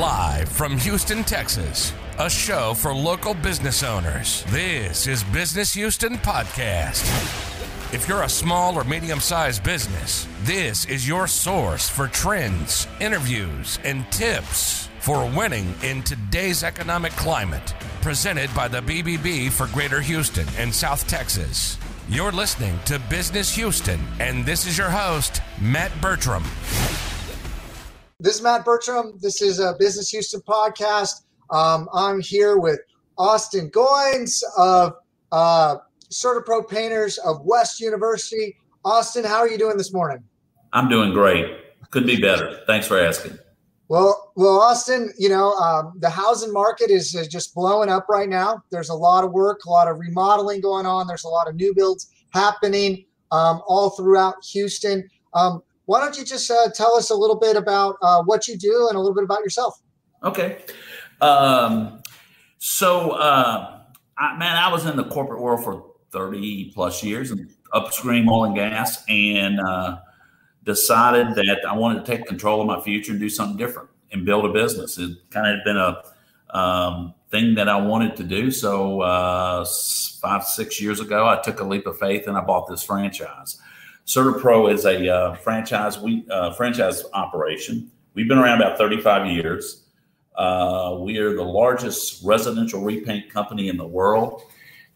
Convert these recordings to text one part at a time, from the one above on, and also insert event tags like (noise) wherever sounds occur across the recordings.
Live from Houston, Texas, a show for local business owners. This is Business Houston Podcast. If you're a small or medium sized business, this is your source for trends, interviews, and tips for winning in today's economic climate. Presented by the BBB for Greater Houston and South Texas. You're listening to Business Houston, and this is your host, Matt Bertram. This is Matt Bertram. This is a Business Houston podcast. Um, I'm here with Austin Goins of uh, CertaPro Painters of West University. Austin, how are you doing this morning? I'm doing great. Could be better. Thanks for asking. Well, well, Austin, you know um, the housing market is, is just blowing up right now. There's a lot of work, a lot of remodeling going on. There's a lot of new builds happening um, all throughout Houston. Um, why don't you just uh, tell us a little bit about uh, what you do and a little bit about yourself? Okay. Um, so, uh, I, man, I was in the corporate world for 30 plus years and upstream oil and gas and uh, decided that I wanted to take control of my future and do something different and build a business. It kind of had been a um, thing that I wanted to do. So, uh, five, six years ago, I took a leap of faith and I bought this franchise. CertaPro is a uh, franchise we uh, franchise operation. We've been around about 35 years. Uh, we are the largest residential repaint company in the world,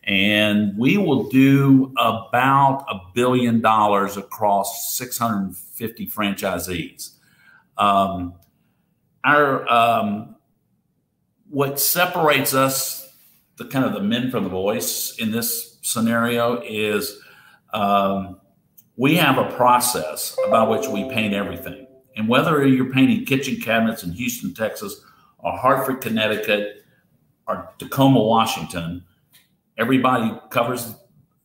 and we will do about a billion dollars across 650 franchisees. Um, our um, what separates us, the kind of the men from the boys in this scenario, is um, we have a process about which we paint everything. And whether you're painting kitchen cabinets in Houston, Texas, or Hartford, Connecticut, or Tacoma, Washington, everybody covers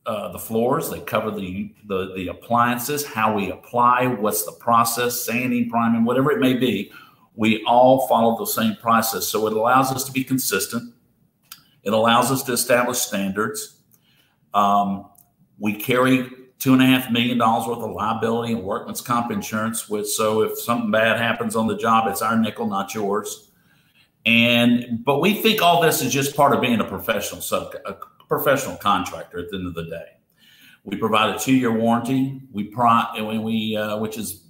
uh, the floors. They cover the, the the appliances, how we apply, what's the process, sanding, priming, whatever it may be. We all follow the same process, so it allows us to be consistent. It allows us to establish standards. Um, we carry two and a half million dollars worth of liability and workman's comp insurance. With so if something bad happens on the job, it's our nickel, not yours. And but we think all this is just part of being a professional sub a professional contractor. At the end of the day, we provide a two year warranty. We pro we uh, which is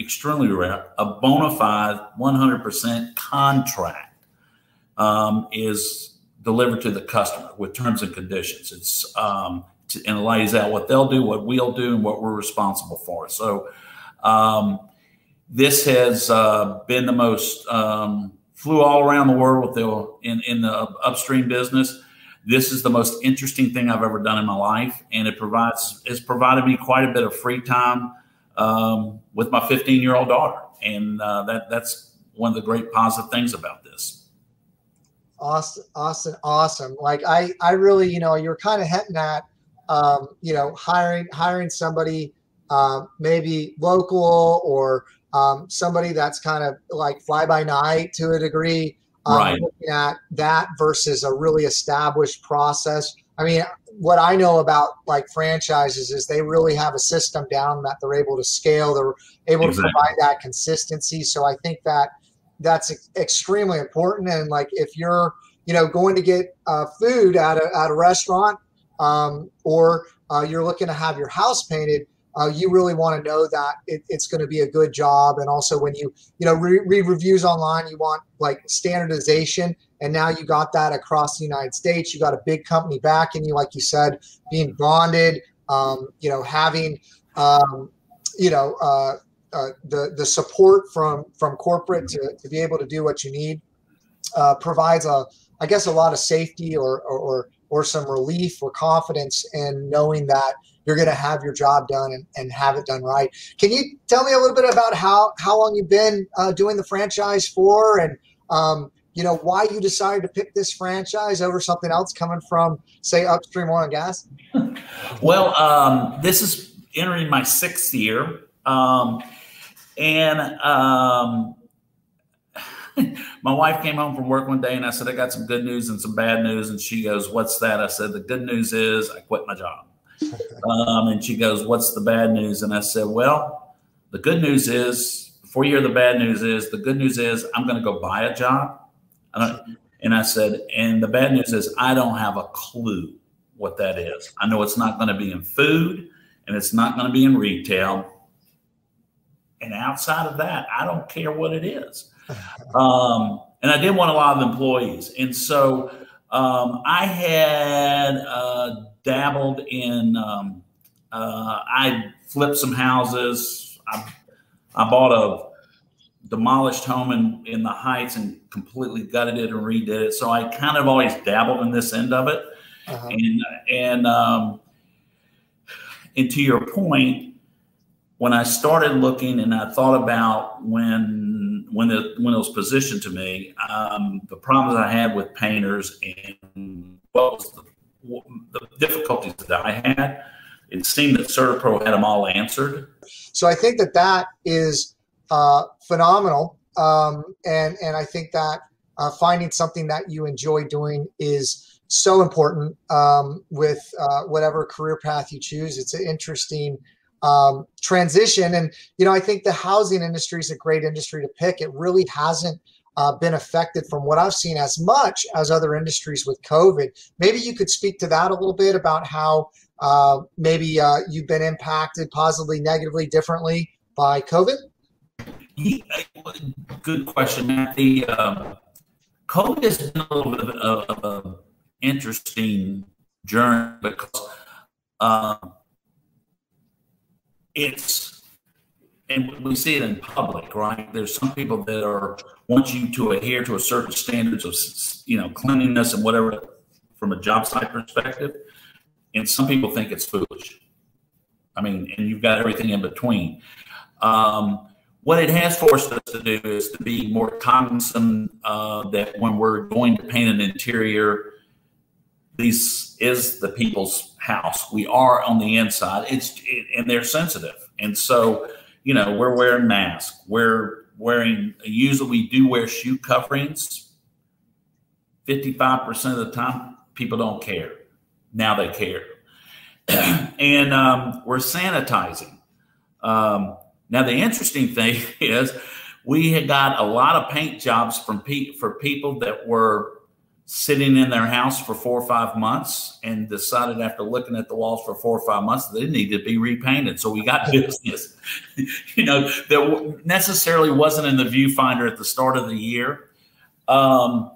extremely rare. A bona fide one hundred percent contract um, is delivered to the customer with terms and conditions. It's um, and lays out what they'll do, what we'll do, and what we're responsible for. So, um, this has uh, been the most um, flew all around the world with the in in the upstream business. This is the most interesting thing I've ever done in my life, and it provides it's provided me quite a bit of free time um, with my 15 year old daughter, and uh, that that's one of the great positive things about this. Awesome, awesome, awesome! Like I, I really, you know, you're kind of hitting at um, you know, hiring hiring somebody uh, maybe local or um, somebody that's kind of like fly by night to a degree. Um, right. Looking at that versus a really established process. I mean, what I know about like franchises is they really have a system down that they're able to scale. They're able exactly. to provide that consistency. So I think that that's extremely important. And like if you're you know going to get uh, food at a, at a restaurant um, or uh, you're looking to have your house painted, uh, you really want to know that it, it's going to be a good job. And also, when you you know read re- reviews online, you want like standardization. And now you got that across the United States. You got a big company backing you, like you said, being bonded. Um, you know, having um, you know uh, uh the the support from from corporate to, to be able to do what you need uh, provides a I guess a lot of safety or, or, or or some relief or confidence in knowing that you're going to have your job done and, and have it done right. Can you tell me a little bit about how, how long you've been uh, doing the franchise for and, um, you know, why you decided to pick this franchise over something else coming from, say, upstream oil and gas? (laughs) well, um, this is entering my sixth year. Um, and um, (laughs) my wife came home from work one day and I said, I got some good news and some bad news. And she goes, What's that? I said, The good news is I quit my job. (laughs) um, and she goes, What's the bad news? And I said, Well, the good news is before you hear the bad news is the good news is I'm going to go buy a job. and I said, and the bad news is I don't have a clue what that is. I know it's not going to be in food and it's not going to be in retail. And outside of that, I don't care what it is. (laughs) Um, and I did want a lot of employees. And so um, I had uh, dabbled in, um, uh, I flipped some houses. I, I bought a demolished home in, in the Heights and completely gutted it and redid it. So I kind of always dabbled in this end of it. Uh-huh. And, and, um, and to your point, when I started looking and I thought about when when it when it was positioned to me, um, the problems I had with painters and what was the, the difficulties that I had, it seemed that CertaPro had them all answered. So I think that that is uh, phenomenal, um, and and I think that uh, finding something that you enjoy doing is so important um, with uh, whatever career path you choose. It's an interesting um, transition, and you know I think the housing industry is a great industry to pick. It really hasn't uh, been affected from what I've seen as much as other industries with COVID. Maybe you could speak to that a little bit about how uh, maybe uh, you've been impacted positively, negatively, differently by COVID. Good question, The um, COVID has been a little bit of, an interesting journey because uh, it's and we see it in public, right? There's some people that are want you to adhere to a certain standards of you know cleanliness and whatever from a job site perspective, and some people think it's foolish. I mean, and you've got everything in between. Um, what it has forced us to do is to be more cognizant uh, that when we're going to paint an interior, this is the people's house. We are on the inside. It's and they're sensitive, and so you know we're wearing masks. We're wearing usually we do wear shoe coverings. Fifty-five percent of the time, people don't care. Now they care, (clears throat) and um, we're sanitizing. Um, now, the interesting thing (laughs) is we had got a lot of paint jobs from pe- for people that were sitting in their house for four or five months and decided after looking at the walls for four or five months they need to be repainted. So we got business, (laughs) (laughs) you know, that necessarily wasn't in the viewfinder at the start of the year. Um,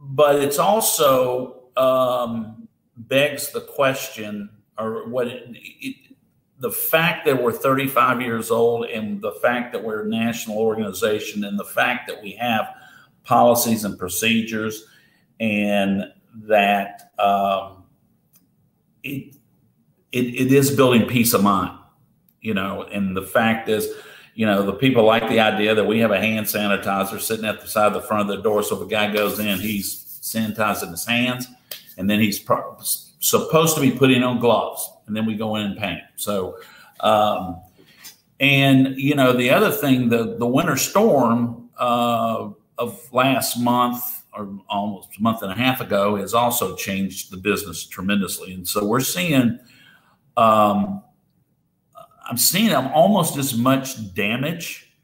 but it's also um, begs the question, or what it, it, the fact that we're 35 years old and the fact that we're a national organization and the fact that we have policies and procedures and that um, it, it, it is building peace of mind, you know, and the fact is, you know, the people like the idea that we have a hand sanitizer sitting at the side of the front of the door. So if a guy goes in, he's sanitizing his hands and then he's pro- supposed to be putting on gloves and then we go in and paint. So, um, and you know, the other thing, the the winter storm uh, of last month or almost a month and a half ago has also changed the business tremendously, and so we're seeing. Um, I'm seeing almost as much damage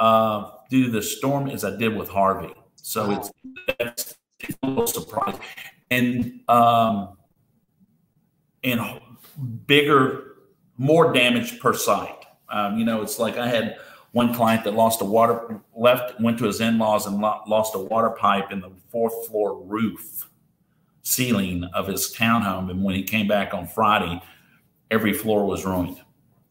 uh, due to the storm as I did with Harvey. So wow. it's, it's a little surprising. And um, and bigger, more damage per site. Um, you know, it's like I had one client that lost a water left went to his in-laws and lost a water pipe in the fourth floor roof ceiling of his townhome and when he came back on friday every floor was ruined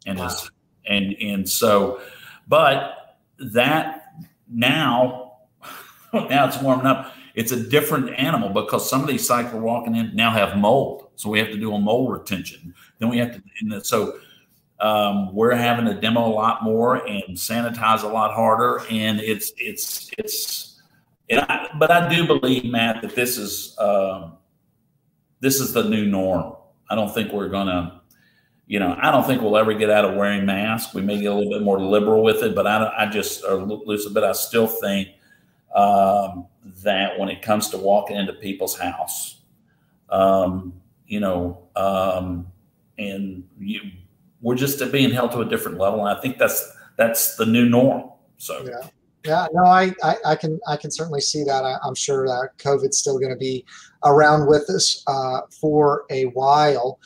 and wow. his, and and so but that now (laughs) now it's warming up it's a different animal because some of these sites we're walking in now have mold so we have to do a mold retention. Then we have to, and so um, we're having to demo a lot more and sanitize a lot harder. And it's, it's, it's, I, but I do believe, Matt, that this is, um, this is the new norm. I don't think we're to, you know, I don't think we'll ever get out of wearing masks. We may get a little bit more liberal with it, but I, I just, or loose, but I still think um, that when it comes to walking into people's house, um, you know, um, and you, we're just being held to a different level. And I think that's that's the new norm. So yeah. Yeah, no, I, I, I, can I can certainly see that. I, am sure that COVID's still going to be around with us uh, for a while.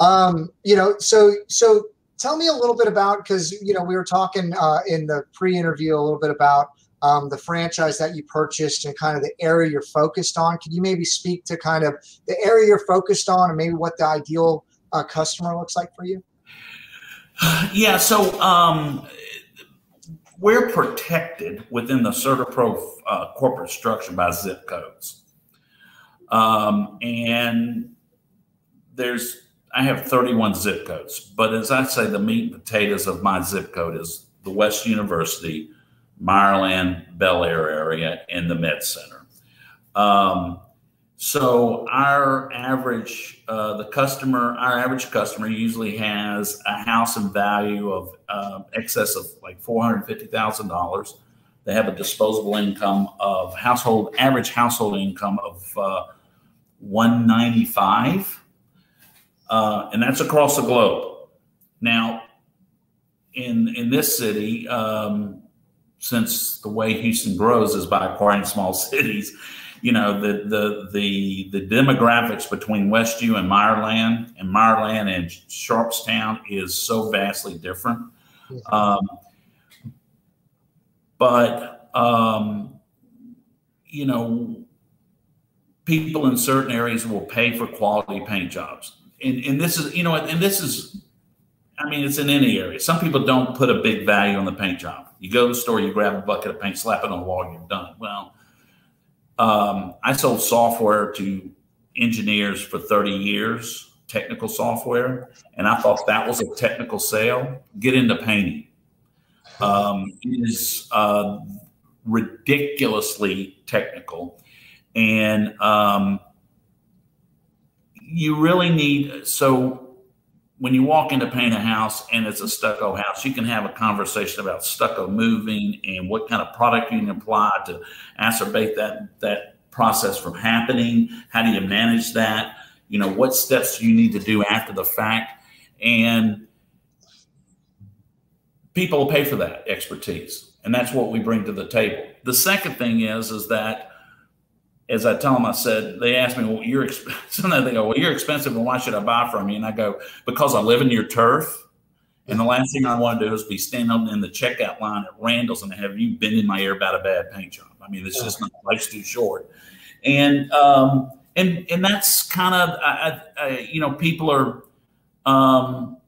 Um, you know, so so tell me a little bit about because you know we were talking uh, in the pre-interview a little bit about um, the franchise that you purchased and kind of the area you're focused on. Can you maybe speak to kind of the area you're focused on and maybe what the ideal uh, customer looks like for you? (sighs) Yeah, so um, we're protected within the CertaPro uh, corporate structure by zip codes. Um, and there's, I have 31 zip codes, but as I say, the meat and potatoes of my zip code is the West University, Meyerland, Bellaire area, and the Med Center. Um, so our average, uh, the customer, our average customer usually has a house in value of uh, excess of like four hundred fifty thousand dollars. They have a disposable income of household average household income of uh, one ninety five, uh, and that's across the globe. Now, in in this city, um, since the way Houston grows is by acquiring small (laughs) cities you know the the the the demographics between Westview and Meyerland and Meyerland and Sharpstown is so vastly different. Um, but um, you know, people in certain areas will pay for quality paint jobs, and and this is you know, and this is. I mean, it's in any area. Some people don't put a big value on the paint job. You go to the store, you grab a bucket of paint, slap it on the wall, you're done. Well, um, I sold software to engineers for 30 years, technical software, and I thought that was a technical sale. Get into painting. Um, is uh, ridiculously technical, and um, you really need so when you walk in to paint a house and it's a stucco house, you can have a conversation about stucco moving and what kind of product you can apply to acerbate that that process from happening. How do you manage that? You know, what steps do you need to do after the fact? And people pay for that expertise. And that's what we bring to the table. The second thing is, is that as I tell them, I said, they ask me, well, you're expensive. (laughs) they go, well, you're expensive. And why should I buy from you? And I go, because I live in your turf. And the last thing I want to do is be standing in the checkout line at Randall's and have you bending my ear about a bad paint job. I mean, it's just not, life's too short. And, um, and, and that's kind of, I, I, you know, people are, um,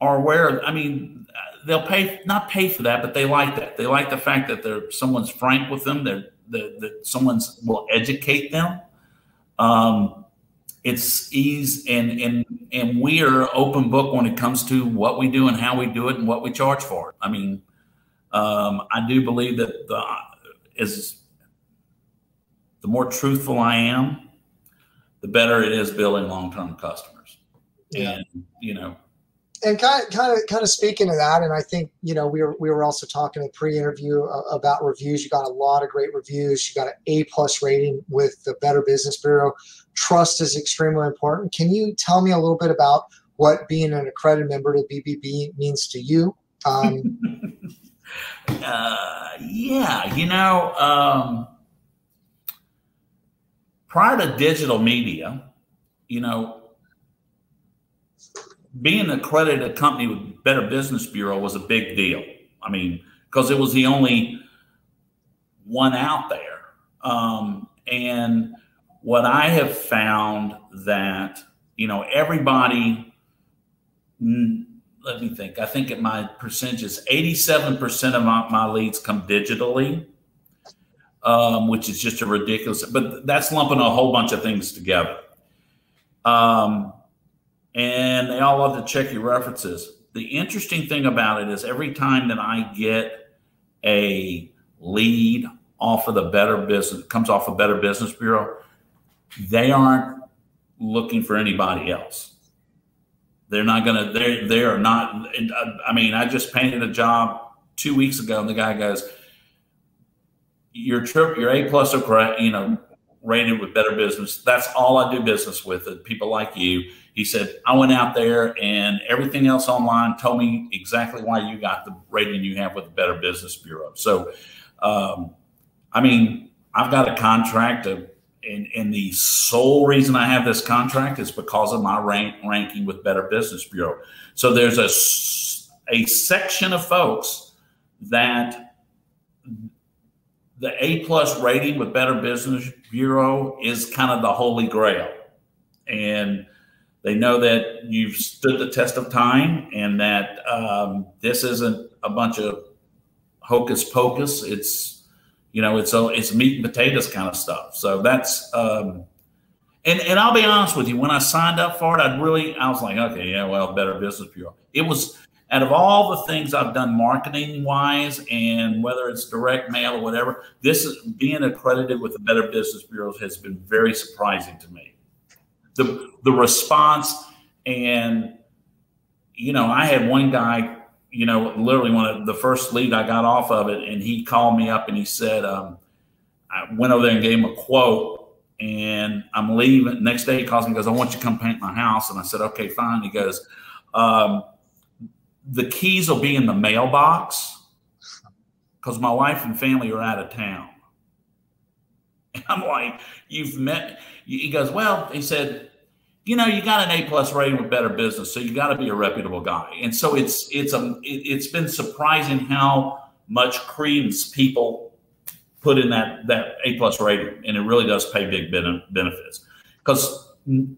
are aware of, I mean, they'll pay, not pay for that, but they like that. They like the fact that they're, someone's frank with them. They're, that, that someone's will educate them. Um, it's ease and and and we are open book when it comes to what we do and how we do it and what we charge for it. I mean, um, I do believe that the is the more truthful I am, the better it is building long term customers. Yeah. And you know, and kind of, kind of, kind of speaking of that, and I think you know we were we were also talking in pre-interview uh, about reviews. You got a lot of great reviews. You got an A plus rating with the Better Business Bureau. Trust is extremely important. Can you tell me a little bit about what being an accredited member to BBB means to you? Um, (laughs) uh, yeah, you know, um, prior to digital media, you know, being accredited company with Better Business Bureau was a big deal. I mean, because it was the only one out there. Um, and what I have found that, you know, everybody, let me think, I think at my percentage is 87% of my, my leads come digitally, um, which is just a ridiculous, but that's lumping a whole bunch of things together. Um, and they all love to check your references. The interesting thing about it is every time that I get a lead off of the Better Business, comes off of Better Business Bureau, they aren't looking for anybody else. They're not gonna. They they are not. Uh, I mean, I just painted a job two weeks ago, and the guy goes, "Your trip, your A plus, you know, rated with Better Business. That's all I do business with. People like you. He said I went out there and everything else online told me exactly why you got the rating you have with the Better Business Bureau. So, um, I mean, I've got a contract of and, and, the sole reason I have this contract is because of my rank, ranking with Better Business Bureau. So there's a, a section of folks that the A plus rating with Better Business Bureau is kind of the holy grail. And they know that you've stood the test of time and that um, this isn't a bunch of hocus pocus. It's you know, it's a, it's meat and potatoes kind of stuff. So that's um, and and I'll be honest with you, when I signed up for it, I'd really I was like, okay, yeah, well, Better Business Bureau. It was out of all the things I've done marketing wise, and whether it's direct mail or whatever, this is being accredited with the Better Business Bureau has been very surprising to me. The the response and you know, I had one guy you know, literally one of the first lead I got off of it, and he called me up and he said, um, I went over there and gave him a quote, and I'm leaving. Next day he calls me and goes, I want you to come paint my house. And I said, okay, fine. He goes, um, the keys will be in the mailbox because my wife and family are out of town. I'm like, you've met, he goes, well, he said, you know, you got an A plus rating with Better Business, so you got to be a reputable guy. And so it's it's a it, has been surprising how much credence people put in that that A plus rating, and it really does pay big benefits because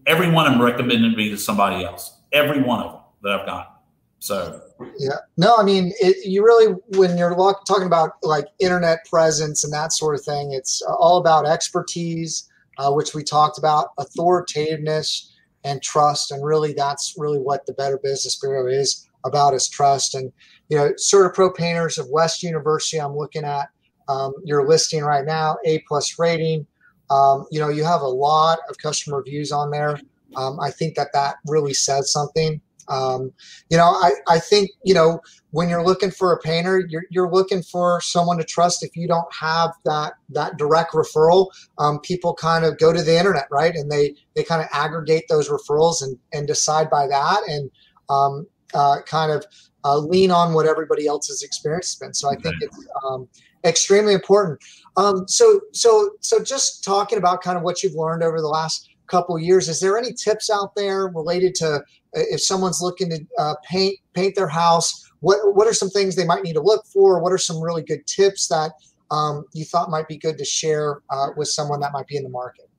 every them recommended me to somebody else. Every one of them that I've got. So yeah, no, I mean, it, you really when you're talking about like internet presence and that sort of thing, it's all about expertise, uh, which we talked about, authoritativeness and trust. And really, that's really what the Better Business Bureau is about is trust. And, you know, CertaPro Painters of West University, I'm looking at um, your listing right now, A plus rating. Um, you know, you have a lot of customer reviews on there. Um, I think that that really says something. Um, you know, I, I think, you know, when you're looking for a painter, you're, you're looking for someone to trust. If you don't have that, that direct referral, um, people kind of go to the internet, right. And they, they kind of aggregate those referrals and, and decide by that and um, uh, kind of uh, lean on what everybody else's experience has been. So I think it's um, extremely important. Um, so, so, so just talking about kind of what you've learned over the last couple years, is there any tips out there related to if someone's looking to uh, paint paint their house, what what are some things they might need to look for? What are some really good tips that um, you thought might be good to share uh, with someone that might be in the market?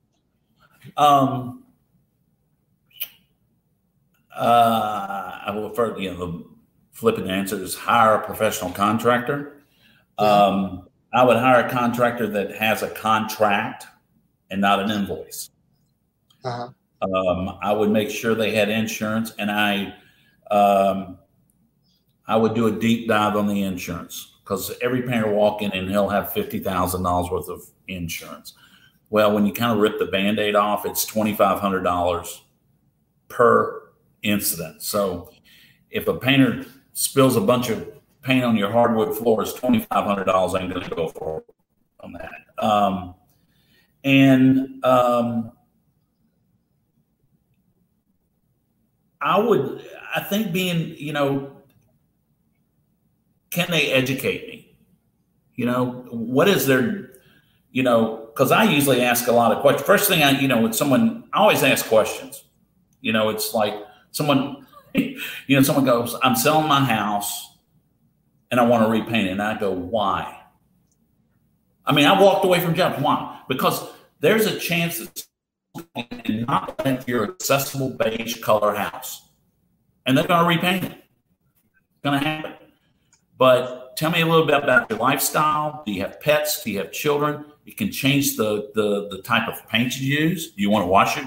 Um, uh, I will first, you know, the flipping answer is hire a professional contractor. Um, I would hire a contractor that has a contract and not an invoice. Uh-huh. Um, I would make sure they had insurance, and I um, I would do a deep dive on the insurance because every painter walk in and he'll have fifty thousand dollars worth of insurance. Well, when you kind of rip the band-aid off, it's twenty five hundred dollars per incident. So if a painter spills a bunch of paint on your hardwood floors, twenty five hundred dollars ain't going to go for on that. Um, and um, I would, I think being, you know, can they educate me? You know, what is their, you know, because I usually ask a lot of questions. First thing I, you know, with someone, I always ask questions. You know, it's like someone, (laughs) you know, someone goes, I'm selling my house and I want to repaint it. And I go, why? I mean, I walked away from jobs. Why? Because there's a chance that and not rent your accessible beige color house. And they're going to repaint it. It's going to happen. But tell me a little bit about your lifestyle. Do you have pets? Do you have children? You can change the, the, the type of paint you use. Do you want to wash it?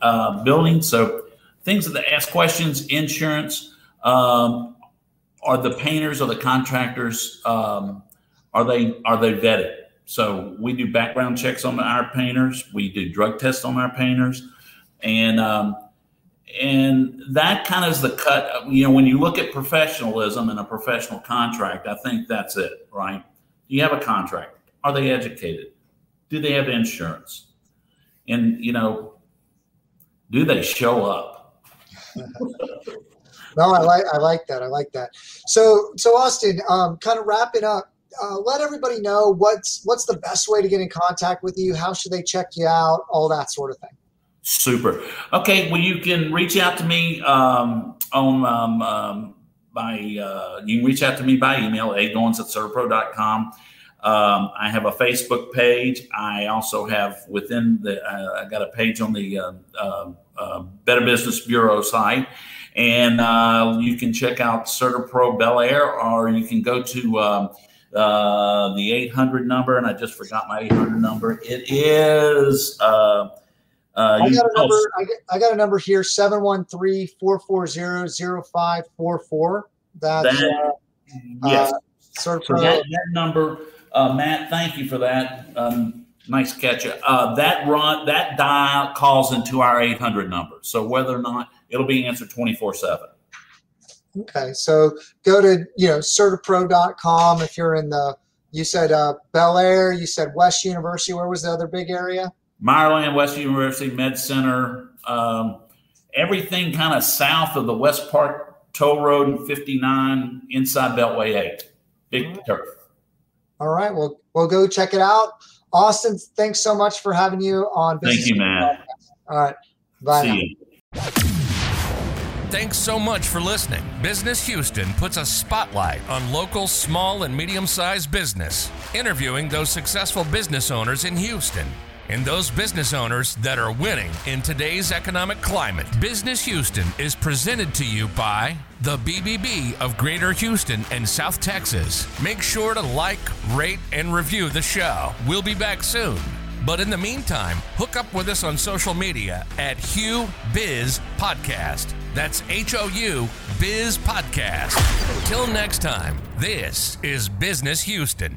Uh, building. So things that ask questions, insurance. Um, are the painters or the contractors um, are they are they vetted? So we do background checks on our painters. We do drug tests on our painters, and um, and that kind of is the cut. You know, when you look at professionalism and a professional contract, I think that's it, right? You have a contract. Are they educated? Do they have insurance? And you know, do they show up? (laughs) no, I like I like that. I like that. So so Austin, um, kind of wrapping up. Uh, let everybody know what's what's the best way to get in contact with you. How should they check you out? All that sort of thing. Super. Okay. Well, you can reach out to me um, on um, um, by uh, you can reach out to me by email agoins at certapro.com. Um, I have a Facebook page. I also have within the uh, I got a page on the uh, uh, uh Better Business Bureau site, and you can check out CertaPro Bellaire, or you can go to um, uh, the 800 number, and I just forgot my 800 number. It is. I got a number. I got, I got a number here: 713-440-0544. That's that, yes. CertaPro. So that, that number uh, Matt, thank you for that. Um, nice catch. Uh, that run, that dial calls into our 800 number. So whether or not it'll be answered 24 seven. Okay. So go to, you know, certapro.com if you're in the, you said uh, Bellaire, you said West University. Where was the other big area? Meyerland, West University, Med Center, um, everything kind of south of the West Park Toll Road and 59 inside Beltway 8. Big turf. All right. Well, we'll go check it out. Austin, thanks so much for having you on. Business Thank you, man. All right. Bye. Thanks so much for listening. Business Houston puts a spotlight on local small and medium sized business, interviewing those successful business owners in Houston and those business owners that are winning in today's economic climate. Business Houston is presented to you by the BBB of Greater Houston and South Texas. Make sure to like, rate, and review the show. We'll be back soon. But in the meantime, hook up with us on social media at HOU Biz Podcast. That's H O U Biz Podcast. Till next time, this is Business Houston.